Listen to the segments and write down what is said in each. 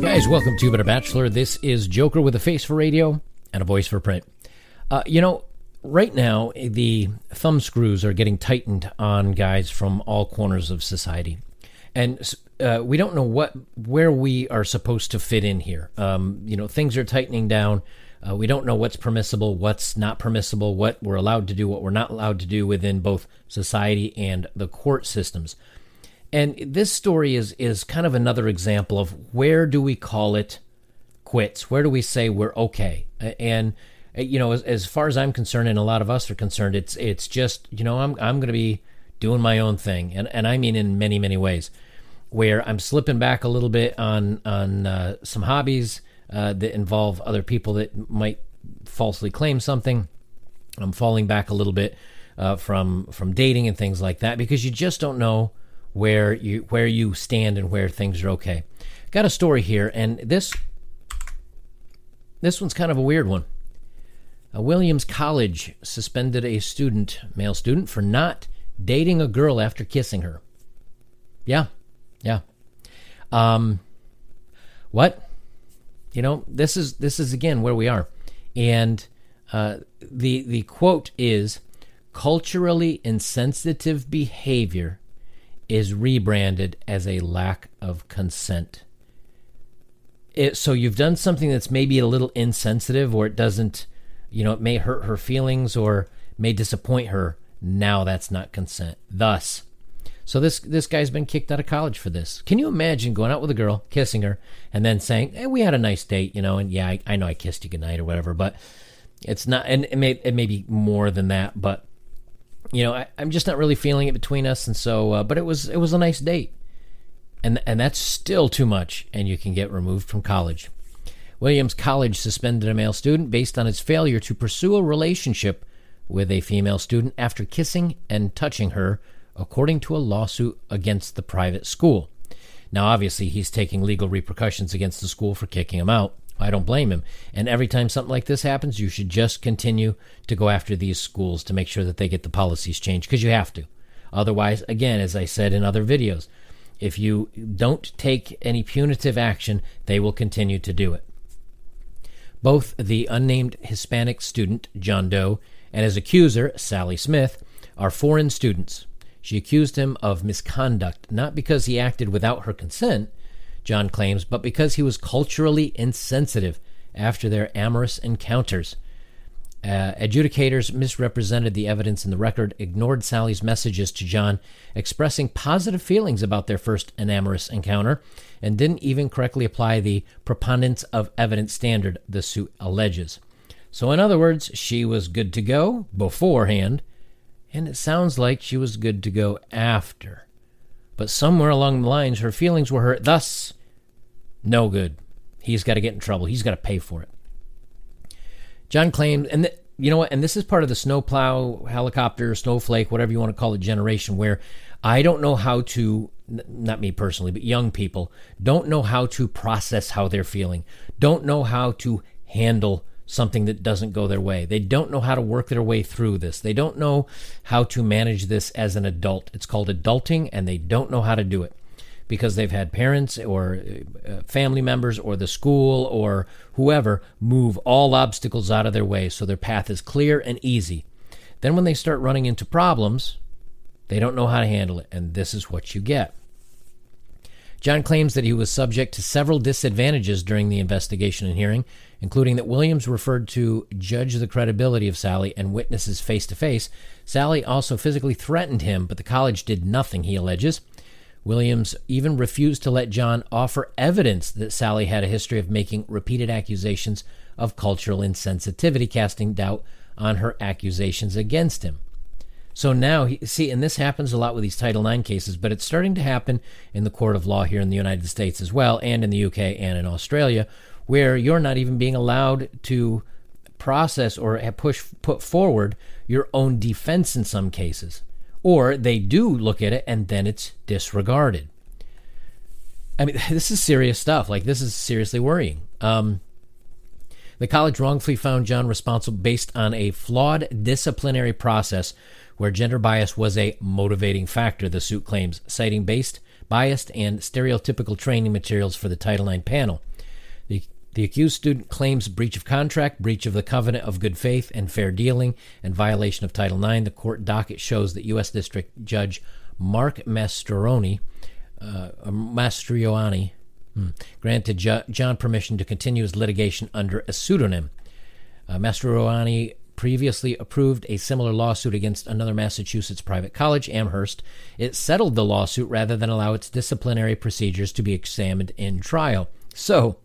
Guys, welcome to Better Bachelor. This is Joker with a face for radio and a voice for print. Uh, you know, right now the thumb screws are getting tightened on guys from all corners of society, and uh, we don't know what where we are supposed to fit in here. Um, you know, things are tightening down. Uh, we don't know what's permissible, what's not permissible, what we're allowed to do, what we're not allowed to do within both society and the court systems. And this story is is kind of another example of where do we call it quits? Where do we say we're okay? And uh, you know, as, as far as I'm concerned, and a lot of us are concerned, it's it's just you know I'm I'm going to be doing my own thing, and and I mean in many many ways, where I'm slipping back a little bit on on uh, some hobbies uh, that involve other people that might falsely claim something. I'm falling back a little bit uh, from from dating and things like that because you just don't know where you where you stand and where things are okay. Got a story here, and this this one's kind of a weird one. A Williams College suspended a student, male student, for not dating a girl after kissing her. Yeah, yeah. Um, what? You know, this is this is again where we are, and uh, the the quote is, "Culturally insensitive behavior is rebranded as a lack of consent." It, so you've done something that's maybe a little insensitive, or it doesn't you know, it may hurt her feelings or may disappoint her. Now that's not consent. Thus, so this this guy's been kicked out of college for this. Can you imagine going out with a girl, kissing her, and then saying, "Hey, we had a nice date," you know, and yeah, I, I know I kissed you goodnight or whatever, but it's not, and it may it may be more than that, but you know, I, am just not really feeling it between us, and so, uh, but it was it was a nice date, and and that's still too much, and you can get removed from college. Williams College suspended a male student based on his failure to pursue a relationship with a female student after kissing and touching her, according to a lawsuit against the private school. Now, obviously, he's taking legal repercussions against the school for kicking him out. I don't blame him. And every time something like this happens, you should just continue to go after these schools to make sure that they get the policies changed because you have to. Otherwise, again, as I said in other videos, if you don't take any punitive action, they will continue to do it. Both the unnamed Hispanic student, John Doe, and his accuser, Sally Smith, are foreign students. She accused him of misconduct not because he acted without her consent, John claims, but because he was culturally insensitive after their amorous encounters. Uh, adjudicators misrepresented the evidence in the record, ignored Sally's messages to John, expressing positive feelings about their first amorous encounter, and didn't even correctly apply the preponderance of evidence standard the suit alleges. So, in other words, she was good to go beforehand, and it sounds like she was good to go after. But somewhere along the lines, her feelings were hurt, thus, no good. He's got to get in trouble. He's got to pay for it. John claimed, and th- you know what? And this is part of the snowplow, helicopter, snowflake, whatever you want to call it, generation where I don't know how to, not me personally, but young people don't know how to process how they're feeling, don't know how to handle something that doesn't go their way. They don't know how to work their way through this. They don't know how to manage this as an adult. It's called adulting, and they don't know how to do it because they've had parents or uh, family members or the school or whoever move all obstacles out of their way so their path is clear and easy. Then, when they start running into problems, they don't know how to handle it, and this is what you get. John claims that he was subject to several disadvantages during the investigation and hearing, including that Williams referred to judge the credibility of Sally and witnesses face to face. Sally also physically threatened him, but the college did nothing, he alleges. Williams even refused to let John offer evidence that Sally had a history of making repeated accusations of cultural insensitivity, casting doubt on her accusations against him. So now, see, and this happens a lot with these Title IX cases, but it's starting to happen in the court of law here in the United States as well, and in the UK and in Australia, where you're not even being allowed to process or push put forward your own defense in some cases or they do look at it and then it's disregarded. I mean, this is serious stuff. Like, this is seriously worrying. Um, the college wrongfully found John responsible based on a flawed disciplinary process where gender bias was a motivating factor, the suit claims, citing based biased and stereotypical training materials for the Title IX panel. The, the accused student claims breach of contract, breach of the covenant of good faith and fair dealing, and violation of Title IX. The court docket shows that U.S. District Judge Mark Mastroianni, uh, Mastriani hmm, granted John permission to continue his litigation under a pseudonym. Uh, Mastroianni previously approved a similar lawsuit against another Massachusetts private college, Amherst. It settled the lawsuit rather than allow its disciplinary procedures to be examined in trial. So,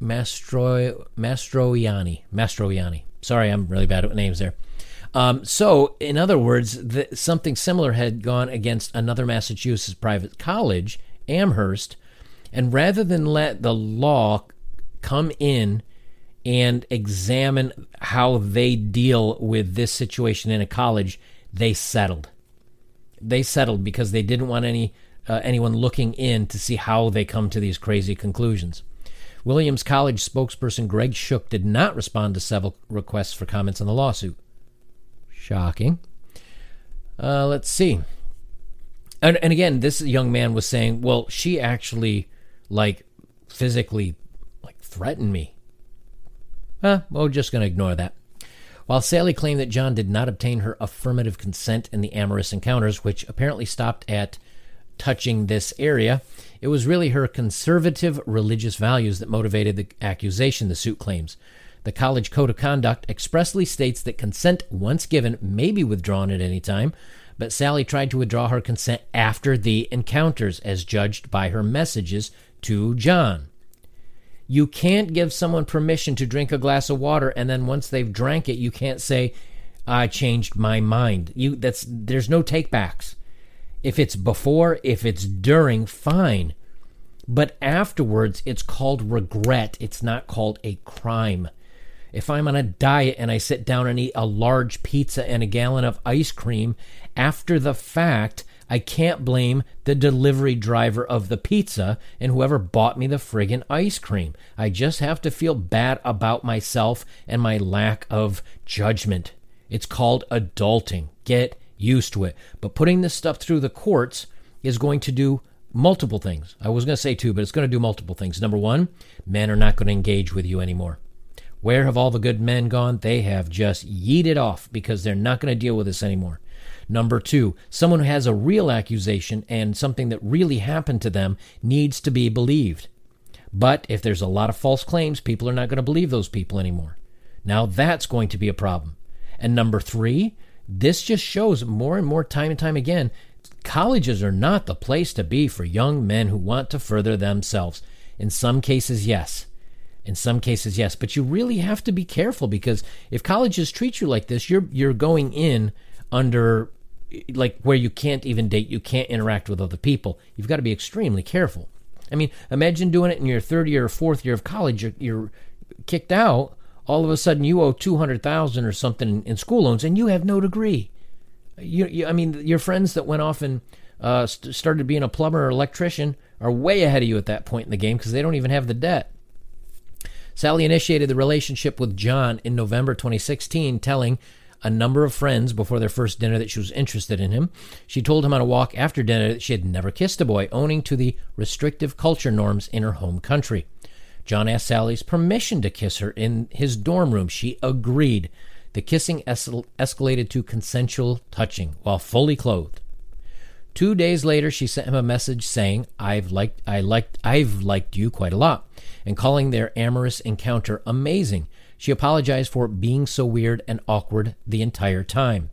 Mastro, Mastroianni, Mastroianni. Sorry, I'm really bad at names there. Um, so, in other words, the, something similar had gone against another Massachusetts private college, Amherst, and rather than let the law come in and examine how they deal with this situation in a college, they settled. They settled because they didn't want any uh, anyone looking in to see how they come to these crazy conclusions. Williams College spokesperson Greg Shook did not respond to several requests for comments on the lawsuit. Shocking. Uh, let's see. And, and again, this young man was saying, well, she actually, like, physically, like, threatened me Eh, we're just going to ignore that. While Sally claimed that John did not obtain her affirmative consent in the amorous encounters, which apparently stopped at touching this area, it was really her conservative religious values that motivated the accusation, the suit claims. The college code of conduct expressly states that consent, once given, may be withdrawn at any time, but Sally tried to withdraw her consent after the encounters, as judged by her messages to John. You can't give someone permission to drink a glass of water and then once they've drank it, you can't say, I changed my mind. You that's there's no takebacks. If it's before, if it's during, fine. But afterwards, it's called regret. It's not called a crime. If I'm on a diet and I sit down and eat a large pizza and a gallon of ice cream, after the fact, I can't blame the delivery driver of the pizza and whoever bought me the friggin' ice cream. I just have to feel bad about myself and my lack of judgment. It's called adulting. Get used to it. But putting this stuff through the courts is going to do multiple things. I was going to say two, but it's going to do multiple things. Number one, men are not going to engage with you anymore. Where have all the good men gone? They have just yeeted off because they're not going to deal with this anymore. Number two, someone who has a real accusation and something that really happened to them needs to be believed. But if there's a lot of false claims, people are not going to believe those people anymore. Now that's going to be a problem. And number three, this just shows more and more time and time again colleges are not the place to be for young men who want to further themselves. In some cases, yes. In some cases, yes. But you really have to be careful because if colleges treat you like this, you're you're going in under like where you can't even date, you can't interact with other people. You've got to be extremely careful. I mean, imagine doing it in your third year or fourth year of college. You're, you're kicked out. All of a sudden, you owe two hundred thousand or something in, school loans, and you have no degree. You, you I mean, your friends that went off and uh, st- started being a plumber or electrician are way ahead of you at that point in the game because they don't even have the debt. Sally initiated the relationship with John in November 2016, telling a number of friends before their first dinner that she was interested in him. She told him on a walk after dinner that she had never kissed a boy, owing to the restrictive culture norms in her home country. John asked Sally's permission to kiss her in his dorm room. She agreed. The kissing es- escalated to consensual touching while fully clothed. Two days later, she sent him a message saying, "I've liked, I liked, I've liked you quite a lot," and calling their amorous encounter amazing. She apologized for being so weird and awkward the entire time.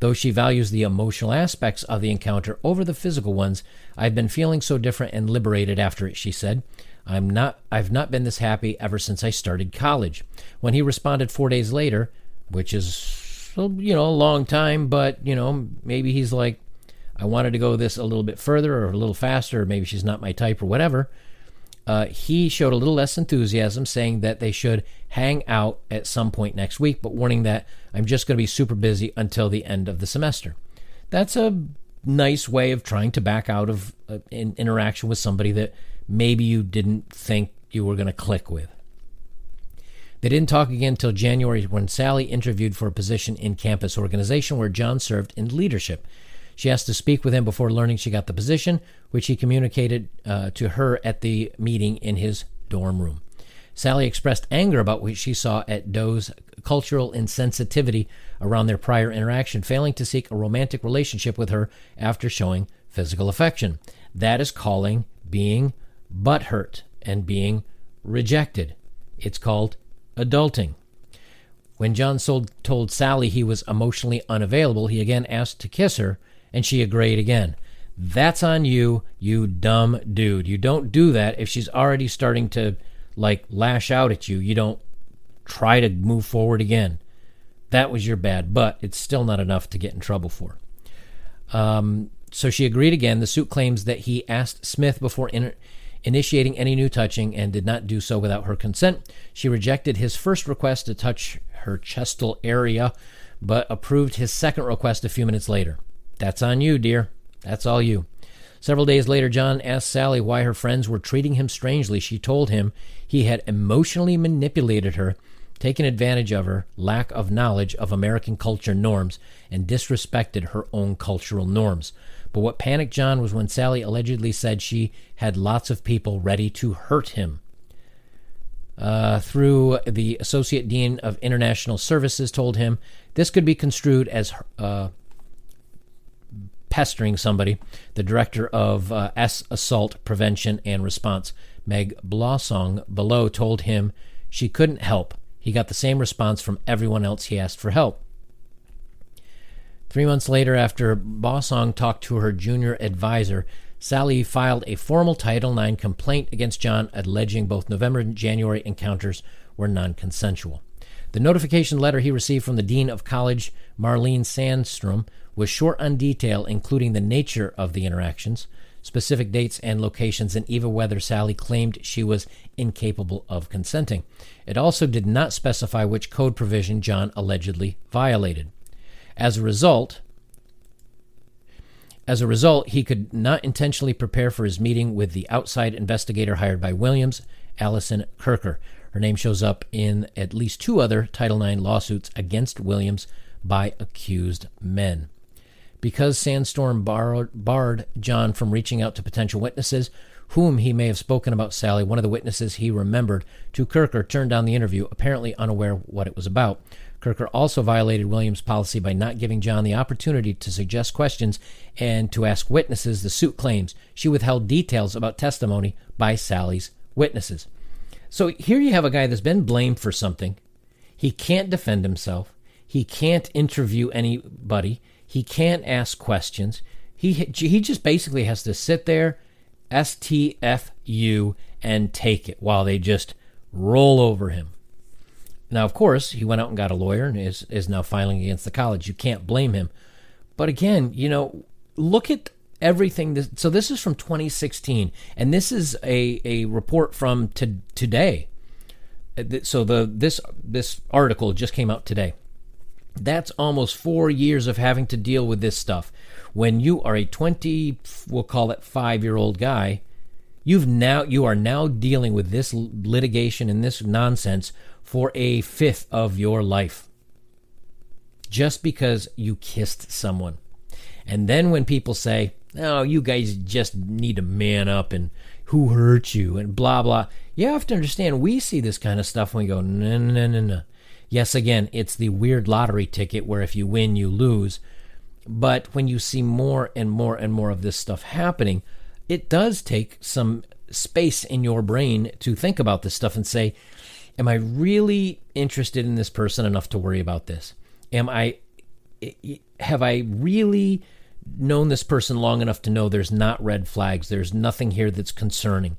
Though she values the emotional aspects of the encounter over the physical ones, I've been feeling so different and liberated after it, she said. I'm not I've not been this happy ever since I started college. When he responded 4 days later, which is you know, a long time, but you know, maybe he's like I wanted to go this a little bit further or a little faster, or maybe she's not my type or whatever uh, he showed a little less enthusiasm, saying that they should hang out at some point next week, but warning that I'm just going to be super busy until the end of the semester. That's a nice way of trying to back out of uh, an interaction with somebody that maybe you didn't think you were going to click with. They didn't talk again until January when Sally interviewed for a position in campus organization where John served in leadership. She asked to speak with him before learning she got the position, which he communicated uh, to her at the meeting in his dorm room. Sally expressed anger about what she saw at Doe's cultural insensitivity around their prior interaction, failing to seek a romantic relationship with her after showing physical affection. That is calling being butthurt and being rejected. It's called adulting. When John told Sally he was emotionally unavailable, he again asked to kiss her, and she agreed again. That's on you, you dumb dude. You don't do that if she's already starting to like lash out at you. You don't try to move forward again. That was your bad, but it's still not enough to get in trouble for. Um, so she agreed again. The suit claims that he asked Smith before in- initiating any new touching and did not do so without her consent. She rejected his first request to touch her chestal area, but approved his second request a few minutes later. That's on you, dear. That's all you. Several days later, John asked Sally why her friends were treating him strangely. She told him he had emotionally manipulated her, taken advantage of her lack of knowledge of American culture norms, and disrespected her own cultural norms. But what panicked John was when Sally allegedly said she had lots of people ready to hurt him. Uh, through the Associate Dean of International Services told him this could be construed as uh, pestering somebody. The director of uh, S Assault Prevention and Response, Meg Bossong, below told him she couldn't help. He got the same response from everyone else he asked for help. Three months later, after Bossong talked to her junior advisor, Sally filed a formal Title IX complaint against John, alleging both November and January encounters were non consensual. The notification letter he received from the Dean of College, Marlene Sandstrom, was short on detail, including the nature of the interactions, specific dates and locations, and even whether Sally claimed she was incapable of consenting. It also did not specify which code provision John allegedly violated. As a result, as a result, he could not intentionally prepare for his meeting with the outside investigator hired by Williams, Allison Kirker. Her name shows up in at least two other Title IX lawsuits against Williams by accused men. Because Sandstrom barred, barred John from reaching out to potential witnesses, whom he may have spoken about Sally, one of the witnesses he remembered to Kirker turned down the interview, apparently unaware what it was about. Kirker also violated Williams' policy by not giving John the opportunity to suggest questions and to ask witnesses. The suit claims she withheld details about testimony by Sally's witnesses. So here you have a guy that's been blamed for something. He can't defend himself. He can't interview anybody. He can't ask questions. He he just basically has to sit there, STFU, and take it while they just roll over him. Now, of course, he went out and got a lawyer and is, is now filing against the college. You can't blame him. But again, you know, look at everything. This, so this is from 2016, and this is a, a report from to, today. Uh, so the this this article just came out today. That's almost four years of having to deal with this stuff. When you are a 20, we'll call it five year old guy, you've now you are now dealing with this litigation and this nonsense for a fifth of your life just because you kissed someone. And then when people say, oh, you guys just need to man up and who hurt you and blah, blah, you have to understand we see this kind of stuff and we go, no, no, no, no. Yes, again, it's the weird lottery ticket where if you win, you lose. But when you see more and more and more of this stuff happening, it does take some space in your brain to think about this stuff and say, am I really interested in this person enough to worry about this? Am I have I really known this person long enough to know there's not red flags, there's nothing here that's concerning?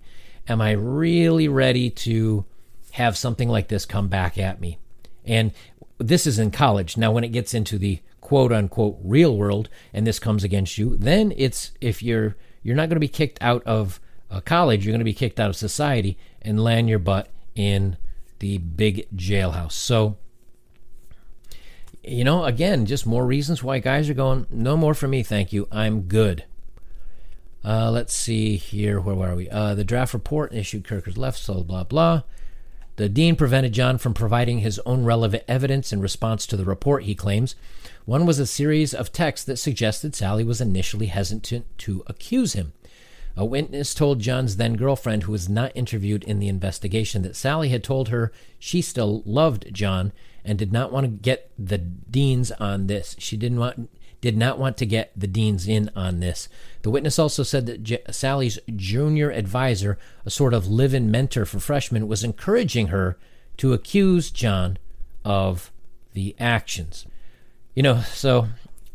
Am I really ready to have something like this come back at me? And this is in college. Now when it gets into the quote unquote real world and this comes against you, then it's if you're you're not going to be kicked out of college, you're going to be kicked out of society and land your butt in the big jailhouse. So, you know, again, just more reasons why guys are going, no more for me, thank you. I'm good. Uh, let's see here. Where are we? Uh, the draft report issued Kirker's left, so blah, blah. The dean prevented John from providing his own relevant evidence in response to the report, he claims. One was a series of texts that suggested Sally was initially hesitant to accuse him. A witness told John's then girlfriend, who was not interviewed in the investigation, that Sally had told her she still loved John and did not want to get the deans on this. She didn't want did not want to get the deans in on this. The witness also said that J- Sally's junior advisor, a sort of live-in mentor for freshmen, was encouraging her to accuse John of the actions. You know, so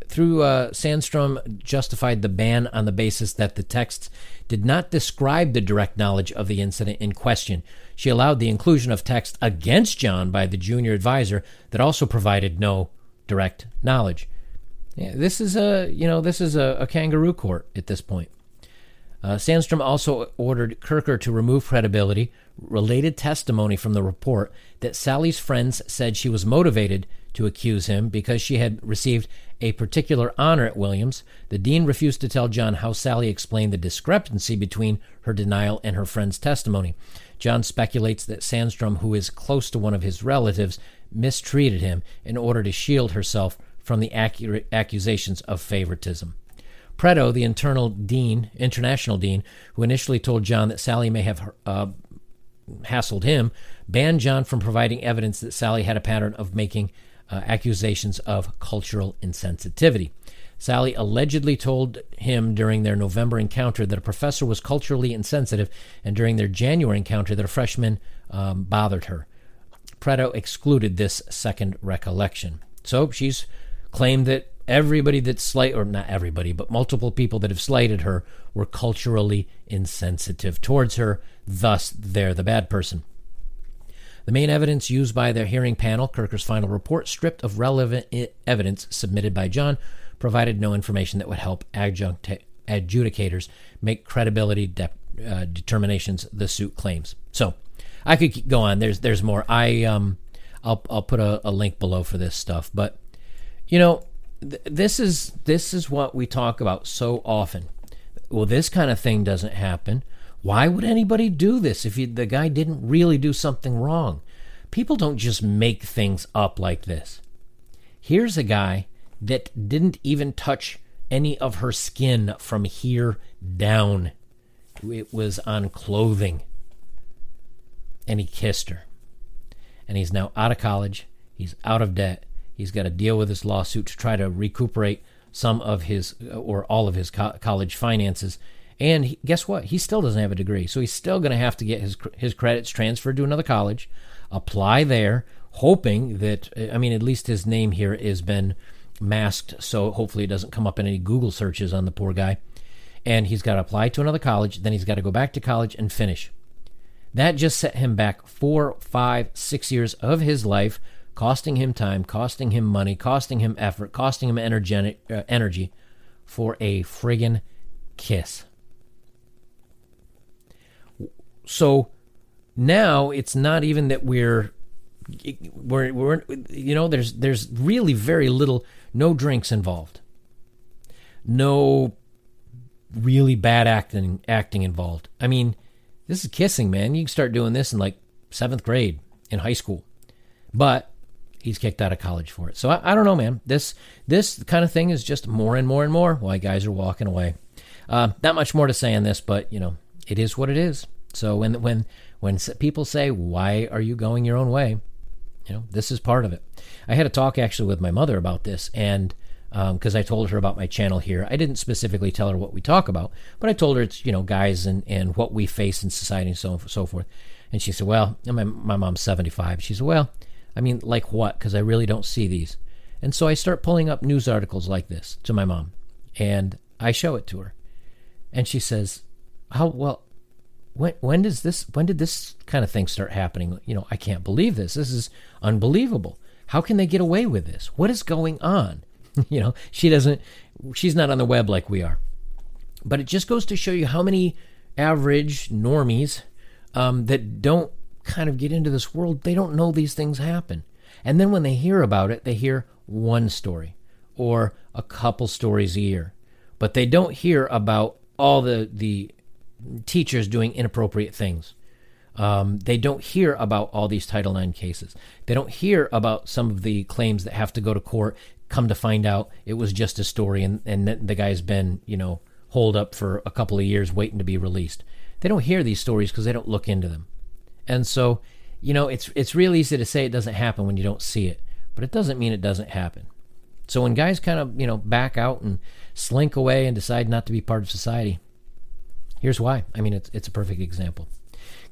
through uh, Sandstrom justified the ban on the basis that the texts did not describe the direct knowledge of the incident in question. She allowed the inclusion of text against John by the junior advisor that also provided no direct knowledge. Yeah, this is a you know this is a, a kangaroo court at this point. Uh, Sandstrom also ordered Kirker to remove credibility, related testimony from the report that Sally's friends said she was motivated to accuse him because she had received a particular honor at Williams. The dean refused to tell John how Sally explained the discrepancy between her denial and her friend's testimony. John speculates that Sandstrom, who is close to one of his relatives, mistreated him in order to shield herself from the accurate accusations of favoritism. Preto, the internal dean, international dean, who initially told John that Sally may have uh, hassled him, banned John from providing evidence that Sally had a pattern of making uh, accusations of cultural insensitivity. Sally allegedly told him during their November encounter that a professor was culturally insensitive, and during their January encounter that a freshman um, bothered her. Preto excluded this second recollection. So she's claimed that everybody that slight or not everybody, but multiple people that have slighted her were culturally insensitive towards her, thus they're the bad person. The main evidence used by the hearing panel, Kirker's final report, stripped of relevant evidence submitted by John, provided no information that would help adjunct- adjudicators make credibility de- uh, determinations the suit claims. So, I could go on. There's there's more. I um, I'll I'll put a, a link below for this stuff. But you know, th- this is this is what we talk about so often. Well, this kind of thing doesn't happen. Why would anybody do this if you, the guy didn't really do something wrong? People don't just make things up like this. Here's a guy that didn't even touch any of her skin from here down. It was on clothing. And he kissed her. And he's now out of college. He's out of debt. He's got to deal with this lawsuit to try to recuperate some of his uh, or all of his co- college finances and he, guess what? He still doesn't have a degree, so he's still going to have to get his his credits transferred to another college, apply there, hoping that I mean at least his name here has been masked, so hopefully it doesn't come up in any Google searches on the poor guy. And he's got to apply to another college, then he's got to go back to college and finish. That just set him back four, five, six years of his life, costing him time, costing him money, costing him effort, costing him energetic, uh, energy for a friggin' kiss. So now it's not even that we're we're, we're you know there's there's really very little no drinks involved. No really bad acting acting involved. I mean this is kissing man. You can start doing this in like seventh grade in high school. But he's kicked out of college for it so i, I don't know man this this kind of thing is just more and more and more why guys are walking away uh, not much more to say on this but you know it is what it is so when when when people say, "Why are you going your own way?" You know, this is part of it. I had a talk actually with my mother about this, and because um, I told her about my channel here, I didn't specifically tell her what we talk about, but I told her it's you know guys and and what we face in society and so on and so forth. And she said, "Well, my my mom's 75." She said, "Well, I mean, like what? Because I really don't see these." And so I start pulling up news articles like this to my mom, and I show it to her, and she says, "How well? when when does this when did this kind of thing start happening? You know, I can't believe this. This is unbelievable. How can they get away with this? What is going on? you know, she doesn't she's not on the web like we are. But it just goes to show you how many average normies um, that don't kind of get into this world, they don't know these things happen. And then when they hear about it, they hear one story or a couple stories a year. But they don't hear about all the the teachers doing inappropriate things, Um, they don't hear about all these Title IX cases. They don't hear about some of the claims that have to go to court. Come to find out, it was just a story, and and the guy's been you know holed up for a couple of years waiting to be released. They don't hear these stories because they don't look into them, and so you know it's it's real easy to say it doesn't happen when you don't see it, but it doesn't mean it doesn't happen. So when guys kind of you know back out and slink away and decide not to be part of society, here's why. I mean, it's it's a perfect example.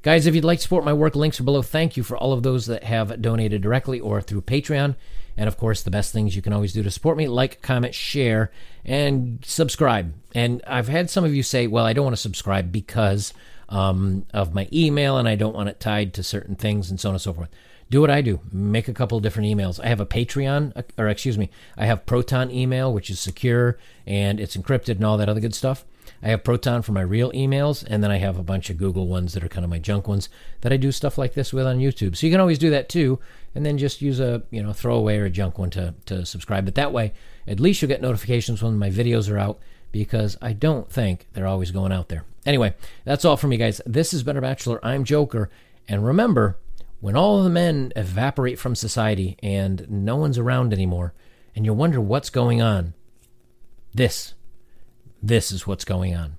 Guys, if you'd like to support my work, links are below. Thank you for all of those that have donated directly or through Patreon. And of course, the best things you can always do to support me like, comment, share, and subscribe. And I've had some of you say, well, I don't want to subscribe because um, of my email and I don't want it tied to certain things and so on and so forth. Do what I do. Make a couple different emails. I have a Patreon, or excuse me, I have Proton email, which is secure and it's encrypted and all that other good stuff. I have Proton for my real emails, and then I have a bunch of Google ones that are kind of my junk ones that I do stuff like this with on YouTube. So you can always do that too, and then just use a you know throwaway or a junk one to to subscribe. But that way, at least you'll get notifications when my videos are out because I don't think they're always going out there. Anyway, that's all from me, guys. This is Better Bachelor. I'm Joker, and remember, when all the men evaporate from society and no one's around anymore, and you wonder what's going on, this this is what's going on.